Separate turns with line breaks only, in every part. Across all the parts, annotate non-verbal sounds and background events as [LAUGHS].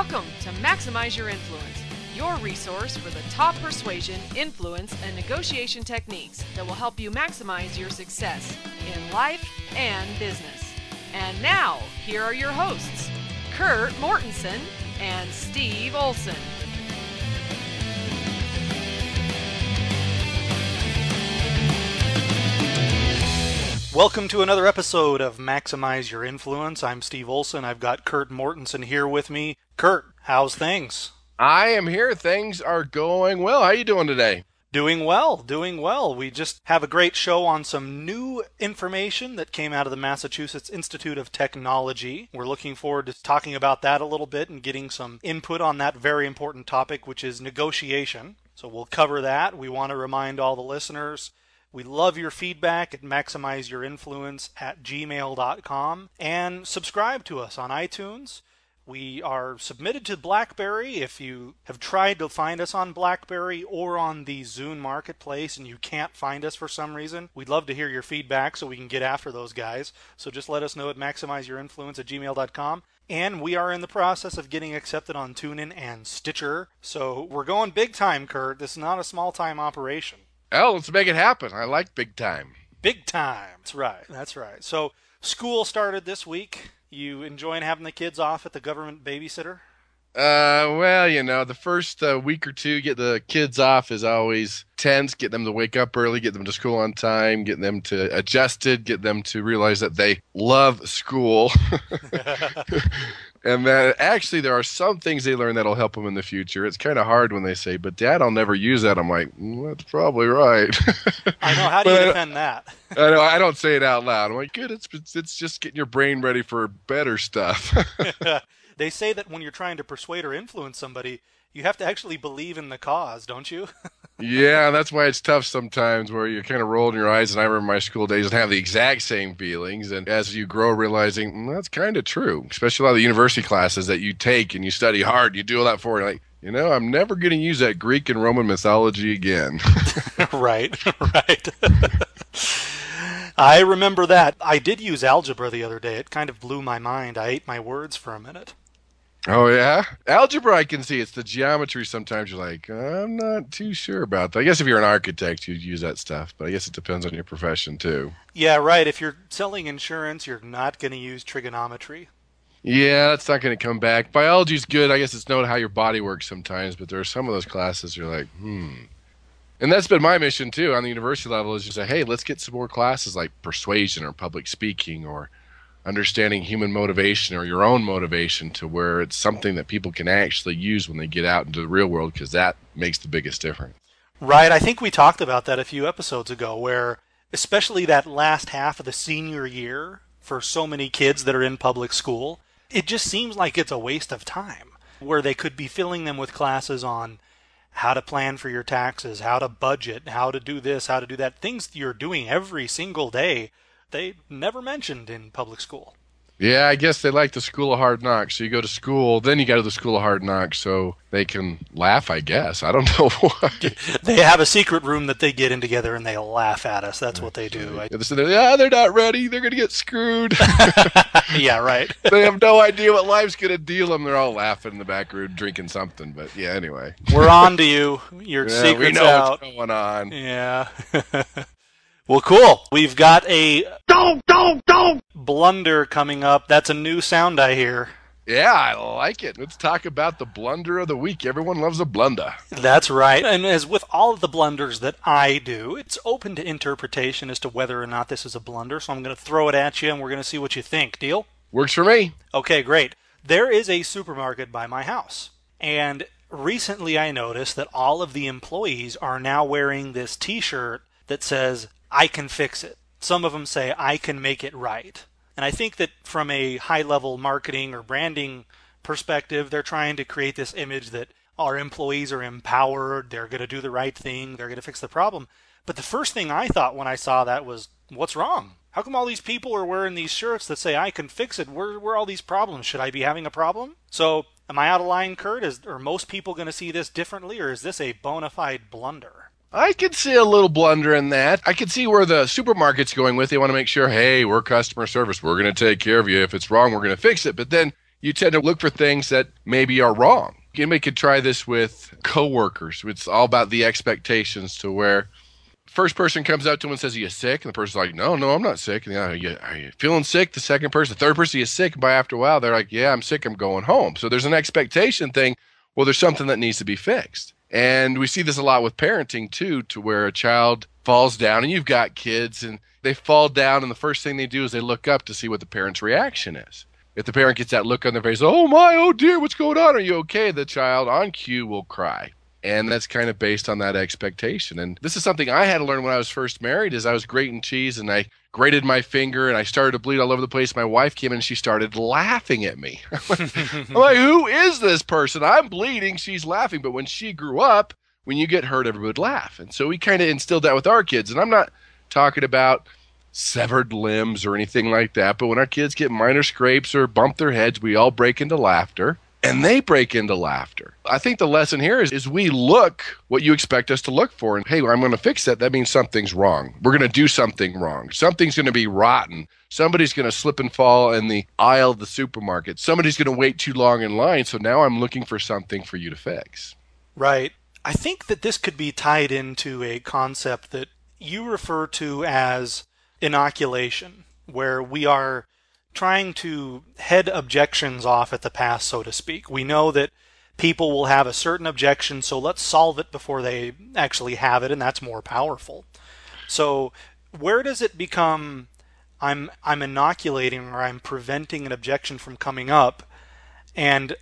Welcome to Maximize Your Influence, your resource for the top persuasion, influence, and negotiation techniques that will help you maximize your success in life and business. And now, here are your hosts, Kurt Mortensen and Steve Olson.
Welcome to another episode of Maximize Your Influence. I'm Steve Olson. I've got Kurt Mortensen here with me. Kurt, how's things?
I am here. Things are going well. How are you doing today?
Doing well, doing well. We just have a great show on some new information that came out of the Massachusetts Institute of Technology. We're looking forward to talking about that a little bit and getting some input on that very important topic, which is negotiation. So we'll cover that. We want to remind all the listeners we love your feedback at maximizeyourinfluence at gmail.com and subscribe to us on iTunes. We are submitted to BlackBerry. If you have tried to find us on BlackBerry or on the Zune Marketplace and you can't find us for some reason, we'd love to hear your feedback so we can get after those guys. So just let us know at maximizeyourinfluence at gmail.com. And we are in the process of getting accepted on TuneIn and Stitcher. So we're going big time, Kurt. This is not a small time operation.
Oh, let's make it happen. I like big time.
Big time. That's right. That's right. So school started this week. You enjoying having the kids off at the government babysitter?
Uh, well, you know, the first uh, week or two, get the kids off is always tense. Get them to wake up early, get them to school on time, get them to adjusted, get them to realize that they love school. [LAUGHS] [LAUGHS] and that actually there are some things they learn that'll help them in the future. It's kind of hard when they say, "But Dad, I'll never use that." I'm like, mm, "That's probably right." [LAUGHS]
I know. How do you defend that?
I know. I don't say it out loud. I'm like, "Good. It's it's just getting your brain ready for better stuff." [LAUGHS] [LAUGHS]
they say that when you're trying to persuade or influence somebody, you have to actually believe in the cause, don't you? [LAUGHS]
yeah, that's why it's tough sometimes where you're kind of rolling your eyes. And I remember my school days and have the exact same feelings. And as you grow, realizing mm, that's kind of true, especially a lot of the university classes that you take and you study hard, you do all that for, like, you know, I'm never going to use that Greek and Roman mythology again. [LAUGHS] [LAUGHS]
right, right. I remember that. I did use algebra the other day. It kind of blew my mind. I ate my words for a minute.
Oh yeah, algebra I can see. It's the geometry. Sometimes you're like, I'm not too sure about that. I guess if you're an architect, you'd use that stuff, but I guess it depends on your profession too.
Yeah, right. If you're selling insurance, you're not going to use trigonometry.
Yeah, that's not going to come back. Biology's good. I guess it's knowing how your body works sometimes, but there are some of those classes you're like, hmm. And that's been my mission too on the university level is just say, hey, let's get some more classes like persuasion or public speaking or understanding human motivation or your own motivation to where it's something that people can actually use when they get out into the real world because that makes the biggest difference.
Right. I think we talked about that a few episodes ago where especially that last half of the senior year for so many kids that are in public school, it just seems like it's a waste of time where they could be filling them with classes on how to plan for your taxes, how to budget, how to do this, how to do that, things you're doing every single day they never mentioned in public school.
Yeah, I guess they like the school of hard knocks. So you go to school, then you go to the school of hard knocks so they can laugh, I guess. I don't [LAUGHS] know why. [LAUGHS]
they have a secret room that they get in together and they laugh at us. That's what they do.
Yeah, they're, yeah, they're not ready. They're going to get screwed. [LAUGHS]
yeah, right.
they have no idea what life's going to deal them. They're all laughing in the back room, drinking something. But yeah, anyway.
We're on to you. Your
yeah,
secret's
we know
out.
what's going on.
Yeah. Well, cool. We've got a
don't don't don't
blunder coming up. That's a new sound I hear.
Yeah, I like it. Let's talk about the blunder of the week. Everyone loves a blunder.
That's right. And as with all of the blunders that I do, it's open to interpretation as to whether or not this is a blunder. So I'm going to throw it at you and we're going to see what you think. Deal?
Works for me.
Okay, great. There is a supermarket by my house. And recently I noticed that all of the employees are now wearing this t shirt that says, I can fix it. Some of them say, I can make it right. And I think that from a high level marketing or branding perspective, they're trying to create this image that our employees are empowered, they're going to do the right thing, they're going to fix the problem. But the first thing I thought when I saw that was, what's wrong? How come all these people are wearing these shirts that say I can fix it? Where, where are all these problems? Should I be having a problem? So, am I out of line, Kurt? Is, are most people going to see this differently, or is this a bona fide blunder?
I could see a little blunder in that. I could see where the supermarket's going with. They want to make sure, hey, we're customer service. We're going to take care of you. If it's wrong, we're going to fix it. But then you tend to look for things that maybe are wrong. You could try this with coworkers. It's all about the expectations to where first person comes up to him and says, Are you sick? And the person's like, No, no, I'm not sick. And are you, are you feeling sick? The second person, the third person, you sick? And by after a while, they're like, Yeah, I'm sick. I'm going home. So there's an expectation thing. Well, there's something that needs to be fixed. And we see this a lot with parenting too, to where a child falls down and you've got kids and they fall down and the first thing they do is they look up to see what the parent's reaction is. If the parent gets that look on their face, oh my, oh dear, what's going on? Are you okay? The child on cue will cry. And that's kind of based on that expectation. And this is something I had to learn when I was first married is I was grating cheese and I grated my finger and I started to bleed all over the place. My wife came in and she started laughing at me. [LAUGHS] [LAUGHS] I'm like, who is this person? I'm bleeding. She's laughing. But when she grew up, when you get hurt, everybody would laugh. And so we kind of instilled that with our kids. And I'm not talking about severed limbs or anything like that. But when our kids get minor scrapes or bump their heads, we all break into laughter and they break into laughter. I think the lesson here is, is we look what you expect us to look for. And hey, I'm going to fix that. That means something's wrong. We're going to do something wrong. Something's going to be rotten. Somebody's going to slip and fall in the aisle of the supermarket. Somebody's going to wait too long in line. So now I'm looking for something for you to fix.
Right. I think that this could be tied into a concept that you refer to as inoculation, where we are trying to head objections off at the pass, so to speak. We know that people will have a certain objection, so let's solve it before they actually have it, and that's more powerful. So, where does it become I'm I'm inoculating or I'm preventing an objection from coming up, and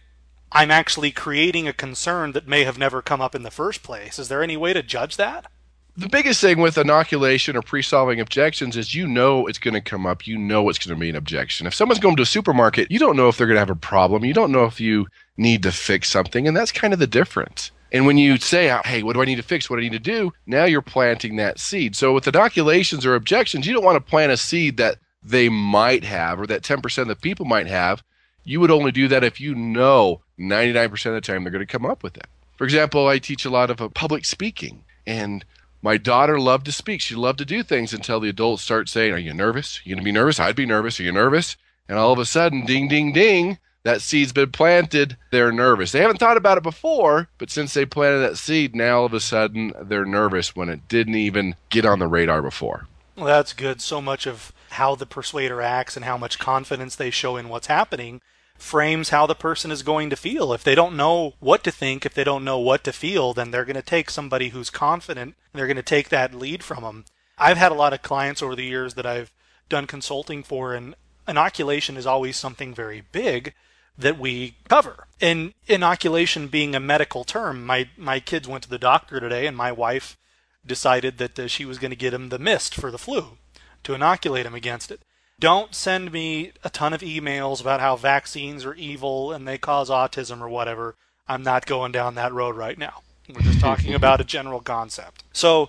I'm actually creating a concern that may have never come up in the first place? Is there any way to judge that?
The biggest thing with inoculation or pre-solving objections is you know it's going to come up you know it's going to be an objection. If someone's going to a supermarket you don't know if they're going to have a problem you don't know if you need to fix something and that's kind of the difference. And when you say hey what do i need to fix? What do i need to do? Now you're planting that seed. So with inoculations or objections you don't want to plant a seed that they might have or that 10% of the people might have. You would only do that if you know 99% of the time they're going to come up with it. For example i teach a lot of uh, public speaking and my daughter loved to speak. She loved to do things until the adults start saying, Are you nervous? You going to be nervous? I'd be nervous. Are you nervous? And all of a sudden, ding, ding, ding, that seed's been planted. They're nervous. They haven't thought about it before, but since they planted that seed, now all of a sudden they're nervous when it didn't even get on the radar before.
Well, that's good. So much of how the persuader acts and how much confidence they show in what's happening frames how the person is going to feel. If they don't know what to think, if they don't know what to feel, then they're going to take somebody who's confident and they're going to take that lead from them. I've had a lot of clients over the years that I've done consulting for, and inoculation is always something very big that we cover. And inoculation being a medical term, my, my kids went to the doctor today, and my wife decided that uh, she was going to get him the mist for the flu to inoculate him against it. Don't send me a ton of emails about how vaccines are evil and they cause autism or whatever. I'm not going down that road right now. We're just talking [LAUGHS] about a general concept. So,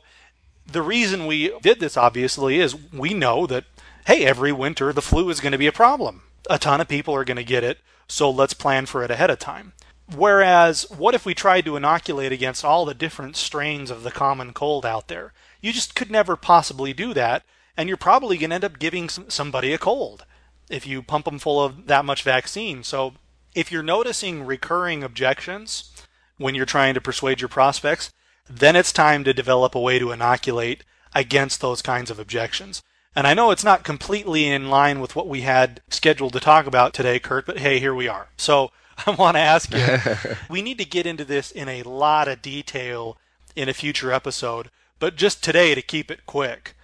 the reason we did this, obviously, is we know that, hey, every winter the flu is going to be a problem. A ton of people are going to get it, so let's plan for it ahead of time. Whereas, what if we tried to inoculate against all the different strains of the common cold out there? You just could never possibly do that and you're probably going to end up giving somebody a cold if you pump them full of that much vaccine. So if you're noticing recurring objections when you're trying to persuade your prospects, then it's time to develop a way to inoculate against those kinds of objections. And I know it's not completely in line with what we had scheduled to talk about today, Kurt, but hey, here we are. So [LAUGHS] I want to ask you, [LAUGHS] we need to get into this in a lot of detail in a future episode, but just today to keep it quick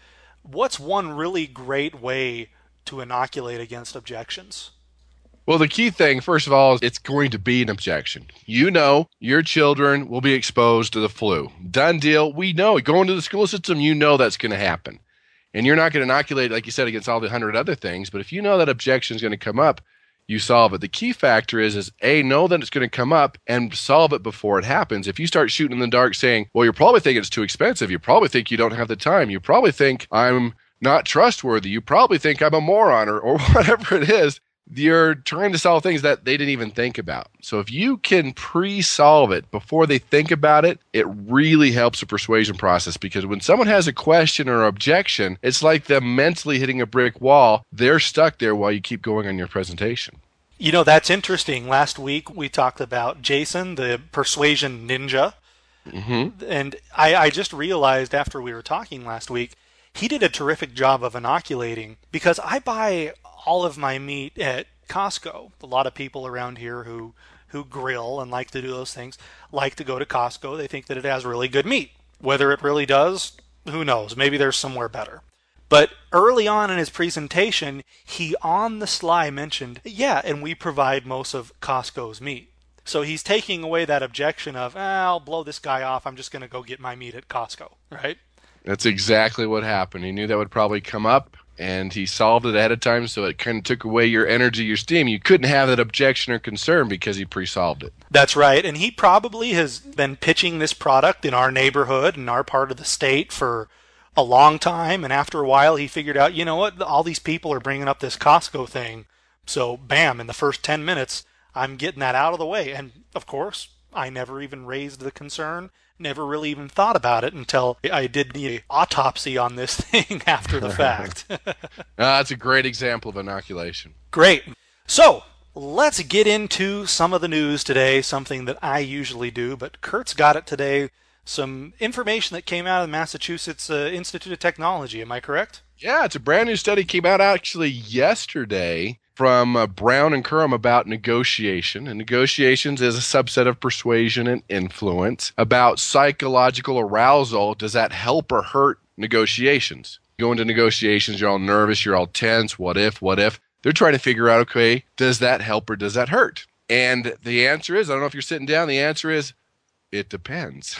what's one really great way to inoculate against objections?
Well, the key thing, first of all, is it's going to be an objection. You know, your children will be exposed to the flu. Done deal. We know. Going to the school system, you know that's going to happen. And you're not going to inoculate, like you said, against all the hundred other things. But if you know that objection is going to come up, you solve it. The key factor is is a know that it's going to come up and solve it before it happens. If you start shooting in the dark saying, "Well, you're probably thinking it's too expensive. You probably think you don't have the time. You probably think I'm not trustworthy. You probably think I'm a moron or, or [LAUGHS] whatever it is." You're trying to solve things that they didn't even think about. So if you can pre-solve it before they think about it, it really helps the persuasion process because when someone has a question or objection, it's like them mentally hitting a brick wall. They're stuck there while you keep going on your presentation.
You know, that's interesting. Last week we talked about Jason, the persuasion ninja.
Mm-hmm.
And I, I just realized after we were talking last week, he did a terrific job of inoculating because I buy all of my meat at Costco. A lot of people around here who who grill and like to do those things like to go to Costco. They think that it has really good meat. Whether it really does, who knows? Maybe there's somewhere better. But early on in his presentation, he on the sly mentioned, yeah, and we provide most of Costco's meat. So he's taking away that objection of, ah, I'll blow this guy off. I'm just going to go get my meat at Costco, right?
That's exactly what happened. He knew that would probably come up, and he solved it ahead of time, so it kind of took away your energy, your steam. You couldn't have that objection or concern because he pre-solved it.
That's right, and he probably has been pitching this product in our neighborhood in our part of the state for a long time, and after a while, he figured out, you know what, all these people are bringing up this Costco thing, so bam, in the first ten minutes, I'm getting that out of the way, and of course, I never even raised the concern never really even thought about it until I did the autopsy on this [LAUGHS] thing after the [LAUGHS] fact. uh, [LAUGHS]
that's a great example of inoculation.
Great. So, let's get into some of the news today, something that I usually do, but Kurt's got it today. Some information that came out of the Massachusetts uh, Institute of Technology. Am I correct?
Yeah, it's a brand new study came out actually yesterday from uh, Brown and Curhan about negotiation. And negotiations is a subset of persuasion and influence. About psychological arousal, does that help or hurt negotiations? You go into negotiations, you're all nervous, you're all tense. What if? What if? They're trying to figure out, okay, does that help or does that hurt? And the answer is, I don't know if you're sitting down, the answer is, it depends.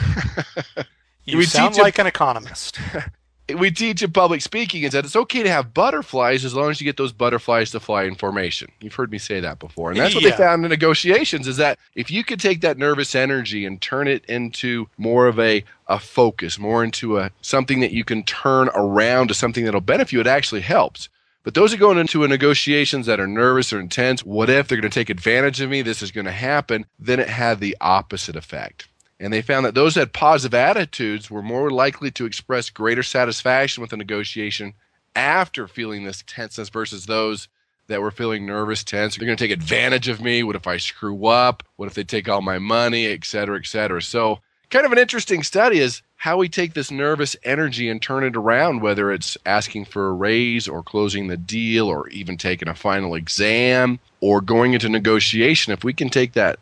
[LAUGHS]
you we sound like an economist. [LAUGHS]
we teach in public speaking is that it's okay to have butterflies as long as you get those butterflies to fly in formation. You've heard me say that before. And that's what yeah. they found in negotiations is that if you could take that nervous energy and turn it into more of a, a focus, more into a something that you can turn around to something that'll benefit you, it actually helps. But those are going into a negotiations that are nervous or intense, what if they're going to take advantage of me? This is going to happen. Then it had the opposite effect. And they found that those that had positive attitudes were more likely to express greater satisfaction with the negotiation after feeling this tenseness versus those that were feeling nervous, tense. They're going to take advantage of me. What if I screw up? What if they take all my money, et cetera, et cetera? So, kind of an interesting study is how we take this nervous energy and turn it around, whether it's asking for a raise or closing the deal or even taking a final exam or going into negotiation. If we can take that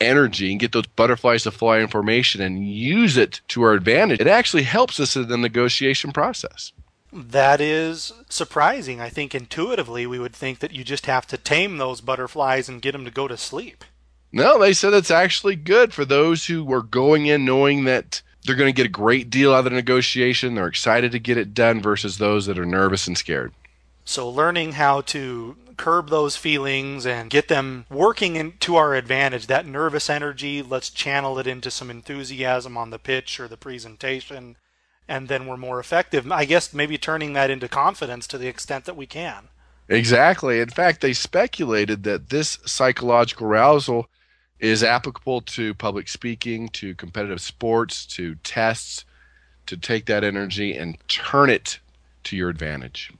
energy and get those butterflies to fly in formation and use it to our advantage, it actually helps us in the negotiation process.
That is surprising. I think intuitively we would think that you just have to tame those butterflies and get them to go to sleep.
No, they said it's actually good for those who are going in knowing that they're going to get a great deal out of the negotiation. They're excited to get it done versus those that are nervous and scared.
So, learning how to curb those feelings and get them working in, to our advantage. That nervous energy, let's channel it into some enthusiasm on the pitch or the presentation, and then we're more effective. I guess maybe turning that into confidence to the extent that we can.
Exactly. In fact, they speculated that this psychological arousal is applicable to public speaking, to competitive sports, to tests, to take that energy and turn it to your advantage.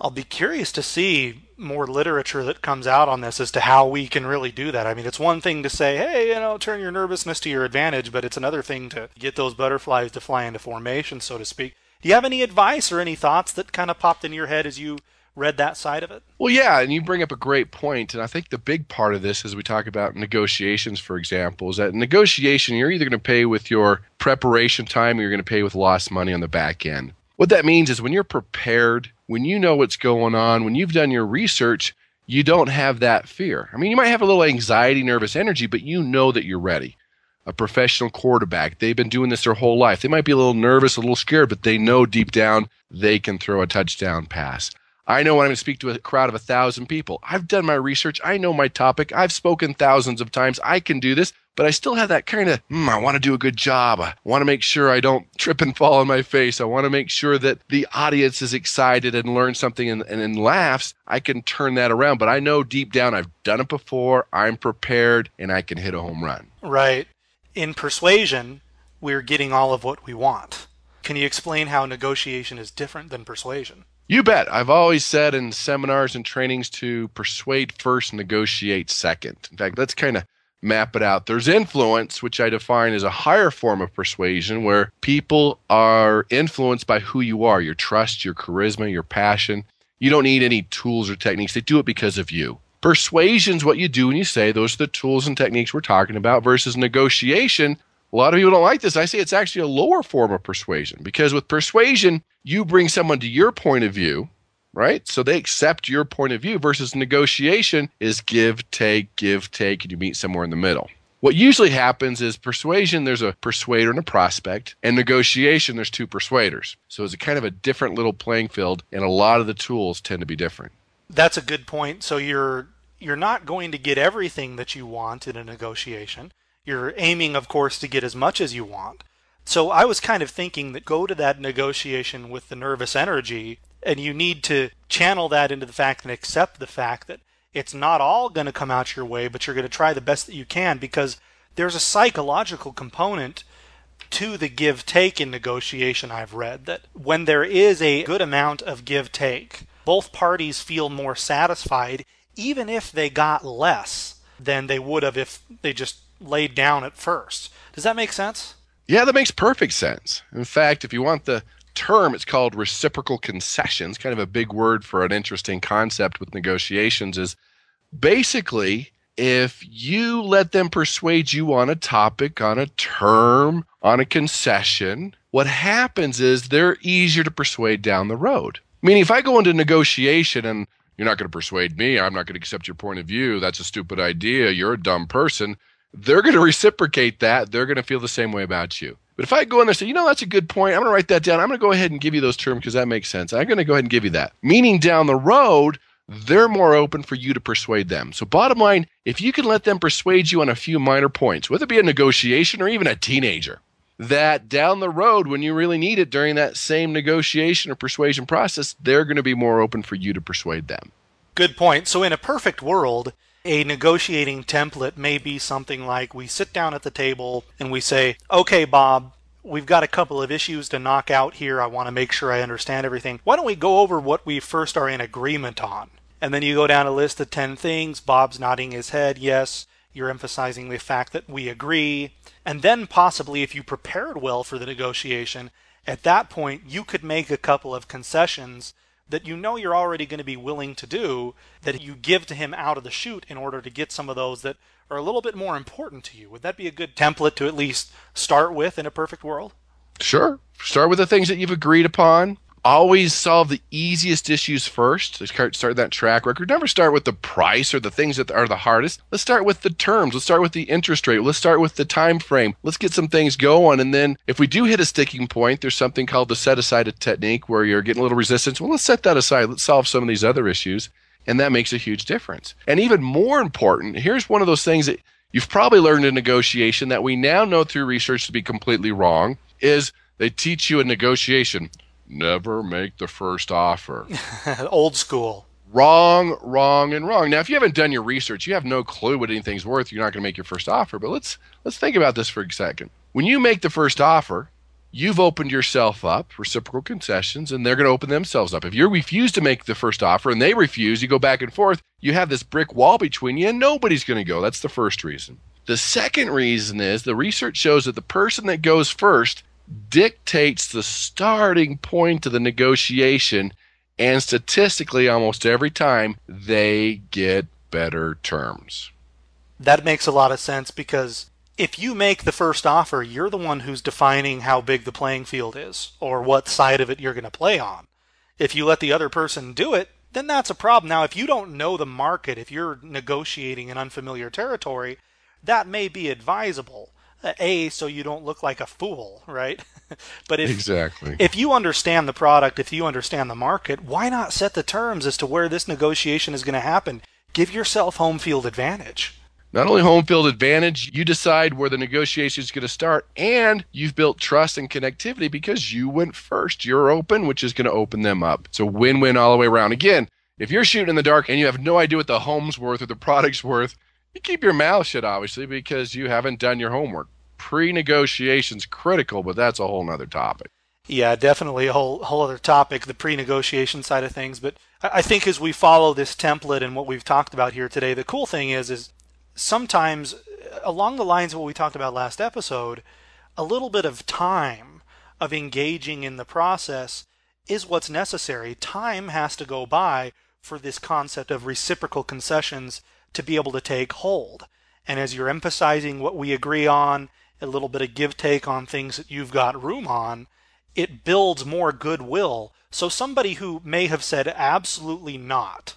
I'll be curious to see more literature that comes out on this as to how we can really do that. I mean, it's one thing to say, hey, you know, turn your nervousness to your advantage, but it's another thing to get those butterflies to fly into formation, so to speak. Do you have any advice or any thoughts that kind of popped in your head as you read that side of it?
Well, yeah, and you bring up a great point. and I think the big part of this, as we talk about negotiations, for example, is that negotiation you're either going to pay with your preparation time or you're going to pay with lost money on the back end. What that means is when you're prepared, when you know what's going on, when you've done your research, you don't have that fear. I mean, you might have a little anxiety, nervous energy, but you know that you're ready. A professional quarterback, they've been doing this their whole life. They might be a little nervous, a little scared, but they know deep down they can throw a touchdown pass. I know when I'm going to speak to a crowd of a thousand people. I've done my research. I know my topic. I've spoken thousands of times. I can do this but I still have that kind of, mm, I want to do a good job. I want to make sure I don't trip and fall on my face. I want to make sure that the audience is excited and learns something and, and, and laughs. I can turn that around, but I know deep down I've done it before. I'm prepared and I can hit a home run.
Right. In persuasion, we're getting all of what we want. Can you explain how negotiation is different than persuasion?
You bet. I've always said in seminars and trainings to persuade first, negotiate second. In fact, let's kind of map it out. There's influence, which I define as a higher form of persuasion, where people are influenced by who you are your trust, your charisma, your passion. You don't need any tools or techniques, they do it because of you. Persuasion's what you do when you say those are the tools and techniques we're talking about versus negotiation. A lot of people don't like this. I say it's actually a lower form of persuasion because with persuasion, you bring someone to your point of view, right? So they accept your point of view versus negotiation is give, take, give, take, and you meet somewhere in the middle. What usually happens is persuasion, there's a persuader and a prospect, and negotiation, there's two persuaders. So it's a kind of a different little playing field, and a lot of the tools tend to be different.
That's a good point. So you're you're not going to get everything that you want in a negotiation. You're aiming, of course, to get as much as you want. So I was kind of thinking that go to that negotiation with the nervous energy, and you need to channel that into the fact and accept the fact that it's not all going to come out your way, but you're going to try the best that you can because there's a psychological component to the give take in negotiation I've read that when there is a good amount of give take, both parties feel more satisfied even if they got less than they would have if they just laid down at first. Does that make sense?
Yeah, that makes perfect sense. In fact, if you want the term, it's called reciprocal concessions, kind of a big word for an interesting concept with negotiations is basically if you let them persuade you on a topic, on a term, on a concession, what happens is they're easier to persuade down the road. Meaning, if I go into negotiation and you're not going to persuade me, I'm not going to accept your point of view, that's a stupid idea, you're a dumb person, they're going to reciprocate that. They're going to feel the same way about you. But if I go in there and say, you know, that's a good point, I'm going to write that down. I'm going to go ahead and give you those terms because that makes sense. I'm going to go ahead and give you that. Meaning down the road, they're more open for you to persuade them. So, bottom line, if you can let them persuade you on a few minor points, whether it be a negotiation or even a teenager, that down the road, when you really need it during that same negotiation or persuasion process, they're going to be more open for you to persuade them.
Good point. So, in a perfect world, a negotiating template may be something like we sit down at the table and we say, okay, Bob, we've got a couple of issues to knock out here. I want to make sure I understand everything. Why don't we go over what we first are in agreement on? And then you go down a list of 10 things. Bob's nodding his head, yes. You're emphasizing the fact that we agree. And then possibly, if you prepared well for the negotiation, at that point, you could make a couple of concessions that you know you're already going to be willing to do that you give to him out of the chute in order to get some of those that are a little bit more important to you. Would that be a good template to at least start with in a perfect world?
Sure. Start with the things that you've agreed upon always solve the easiest issues first. Let's start that track record. Never start with the price or the things that are the hardest. Let's start with the terms. Let's start with the interest rate. Let's start with the time frame. Let's get some things going. And then if we do hit a sticking point, there's something called the set aside technique where you're getting a little resistance. Well, let's set that aside. Let's solve some of these other issues. And that makes a huge difference. And even more important, here's one of those things that you've probably learned in negotiation that we now know through research to be completely wrong is they teach you in negotiation never make the first offer. [LAUGHS]
Old school.
Wrong, wrong, and wrong. Now, if you haven't done your research, you have no clue what anything's worth. You're not going to make your first offer. But let's let's think about this for a second. When you make the first offer, you've opened yourself up reciprocal concessions, and they're going to open themselves up. If you refuse to make the first offer and they refuse, you go back and forth. You have this brick wall between you, and nobody's going to go. That's the first reason. The second reason is the research shows that the person that goes first dictates the starting point of the negotiation. And statistically, almost every time, they get better terms.
That makes a lot of sense because if you make the first offer, you're the one who's defining how big the playing field is or what side of it you're going to play on. If you let the other person do it, then that's a problem. Now, if you don't know the market, if you're negotiating in unfamiliar territory, that may be advisable a so you don't look like a fool, right? [LAUGHS] but if
exactly
if you understand the product, if you understand the market, why not set the terms as to where this negotiation is going to happen? Give yourself home field advantage.
Not only home field advantage, you decide where the negotiation is going to start, and you've built trust and connectivity because you went first. You're open, which is going to open them up. So win win all the way around. Again, if you're shooting in the dark and you have no idea what the home's worth or the product's worth, you keep your mouth shut, obviously, because you haven't done your homework. Pre negotiation's critical, but that's a whole nother topic.
Yeah, definitely a whole whole other topic, the pre-negotiation side of things. But I think as we follow this template and what we've talked about here today, the cool thing is is sometimes uh, along the lines of what we talked about last episode, a little bit of time of engaging in the process is what's necessary. Time has to go by for this concept of reciprocal concessions to be able to take hold. And as you're emphasizing what we agree on, a little bit of give take on things that you've got room on, it builds more goodwill. So somebody who may have said absolutely not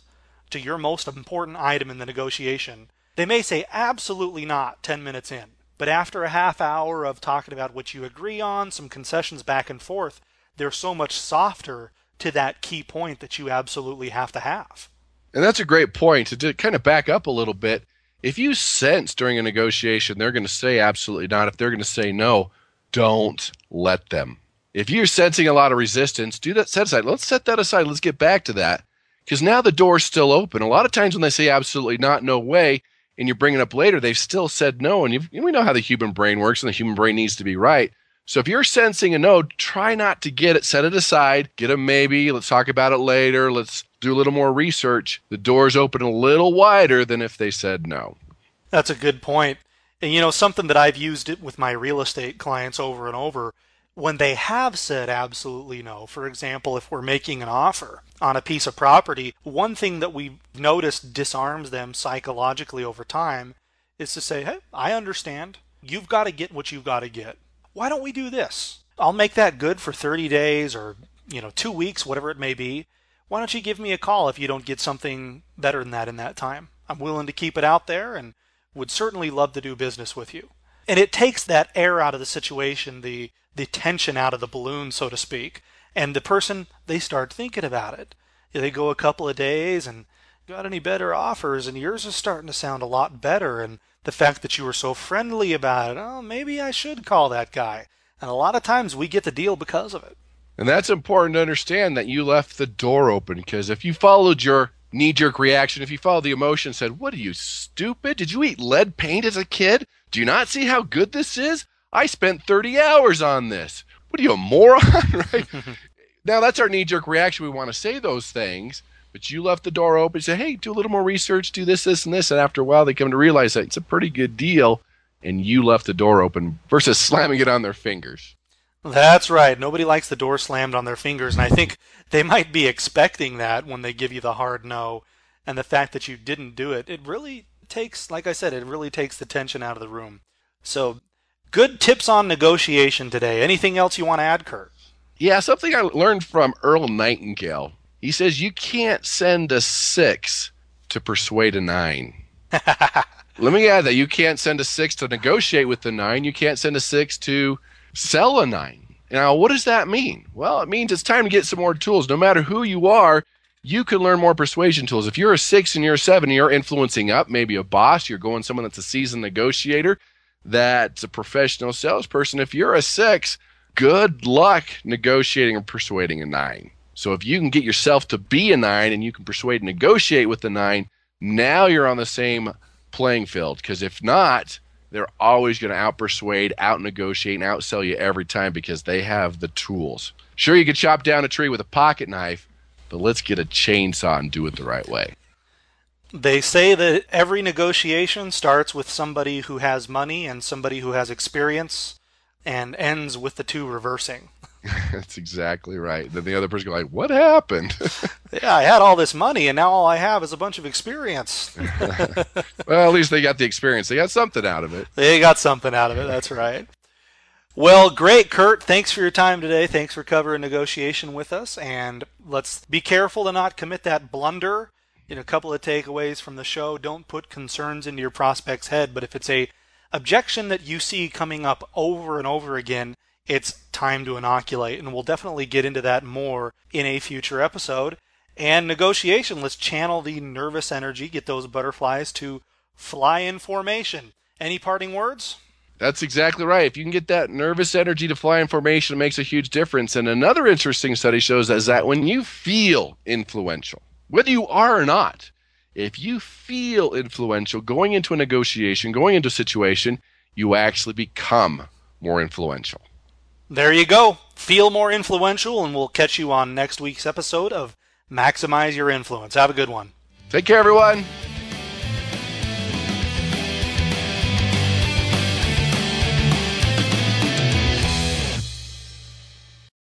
to your most important item in the negotiation, they may say absolutely not 10 minutes in. But after a half hour of talking about what you agree on, some concessions back and forth, they're so much softer to that key point that you absolutely have to have.
And that's a great point. To kind of back up a little bit, if you sense during a negotiation they're going to say absolutely not, if they're going to say no, don't let them. If you're sensing a lot of resistance, do that set aside. Let's set that aside. Let's get back to that. Because now the door's still open. A lot of times when they say absolutely not, no way, and you bring it up later, they've still said no. And we know how the human brain works, and the human brain needs to be right. So if you're sensing a no, try not to get it. Set it aside. Get a maybe. Let's talk about it later. Let's do a little more research. The door's open a little wider than if they said no.
That's a good point. And you know, something that I've used it with my real estate clients over and over when they have said absolutely no. For example, if we're making an offer on a piece of property, one thing that we've noticed disarms them psychologically over time is to say, Hey, I understand. You've got to get what you've got to get why don't we do this? I'll make that good for 30 days or, you know, two weeks, whatever it may be. Why don't you give me a call if you don't get something better than that in that time? I'm willing to keep it out there and would certainly love to do business with you. And it takes that air out of the situation, the, the tension out of the balloon, so to speak. And the person, they start thinking about it. They go a couple of days and got any better offers and yours is starting to sound a lot better and the fact that you were so friendly about it. Oh, maybe I should call that guy. And a lot of times we get the deal because of it.
And that's important to understand that you left the door open because if you followed your knee jerk reaction, if you followed the emotion, said, What are you, stupid? Did you eat lead paint as a kid? Do you not see how good this is? I spent 30 hours on this. What are you, a moron? [LAUGHS] right? [LAUGHS] now, that's our knee jerk reaction. We want to say those things. But you left the door open, You say, hey, do a little more research, do this, this, and this. And after a while, they come to realize that it's a pretty good deal. And you left the door open versus [LAUGHS] slamming it on their fingers.
That's right. Nobody likes the door slammed on their fingers. And I think they might be expecting that when they give you the hard no. And the fact that you didn't do it, it really takes, like I said, it really takes the tension out of the room. So, good tips on negotiation today. Anything else you want to add, Kurt?
Yeah, something I learned from Earl Nightingale. He says you can't send a six to persuade a nine. [LAUGHS] Let me add that you can't send a six to negotiate with the nine. You can't send a six to sell a nine. Now, what does that mean? Well, it means it's time to get some more tools. No matter who you are, you can learn more persuasion tools. If you're a six and you're a seven, you're influencing up, maybe a boss, you're going someone that's a seasoned negotiator, that's a professional salesperson. If you're a six, good luck negotiating or persuading a nine. So if you can get yourself to be a nine and you can persuade and negotiate with the nine, now you're on the same playing field. Because if not, they're always going to out persuade, out negotiate, and outsell you every time because they have the tools. Sure, you could chop down a tree with a pocket knife, but let's get a chainsaw and do it the right way.
They say that every negotiation starts with somebody who has money and somebody who has experience and ends with the two reversing. [LAUGHS]
That's exactly right. Then the other person go like, "What happened?" [LAUGHS]
yeah, I had all this money, and now all I have is a bunch of experience. [LAUGHS]
well, at least they got the experience. They got something out of it.
They got something out of it. That's right. Well, great, Kurt. Thanks for your time today. Thanks for covering negotiation with us. And let's be careful to not commit that blunder. In a couple of takeaways from the show, don't put concerns into your prospect's head. But if it's a objection that you see coming up over and over again, it's time to inoculate. And we'll definitely get into that more in a future episode. And negotiation, let's channel the nervous energy, get those butterflies to fly in formation. Any parting words?
That's exactly right. If you can get that nervous energy to fly in formation, it makes a huge difference. And another interesting study shows is that when you feel influential, whether you are or not, if you feel influential going into a negotiation, going into a situation, you actually become more influential.
There you go. Feel more influential, and we'll catch you on next week's episode of Maximize Your Influence. Have a good one.
Take care, everyone.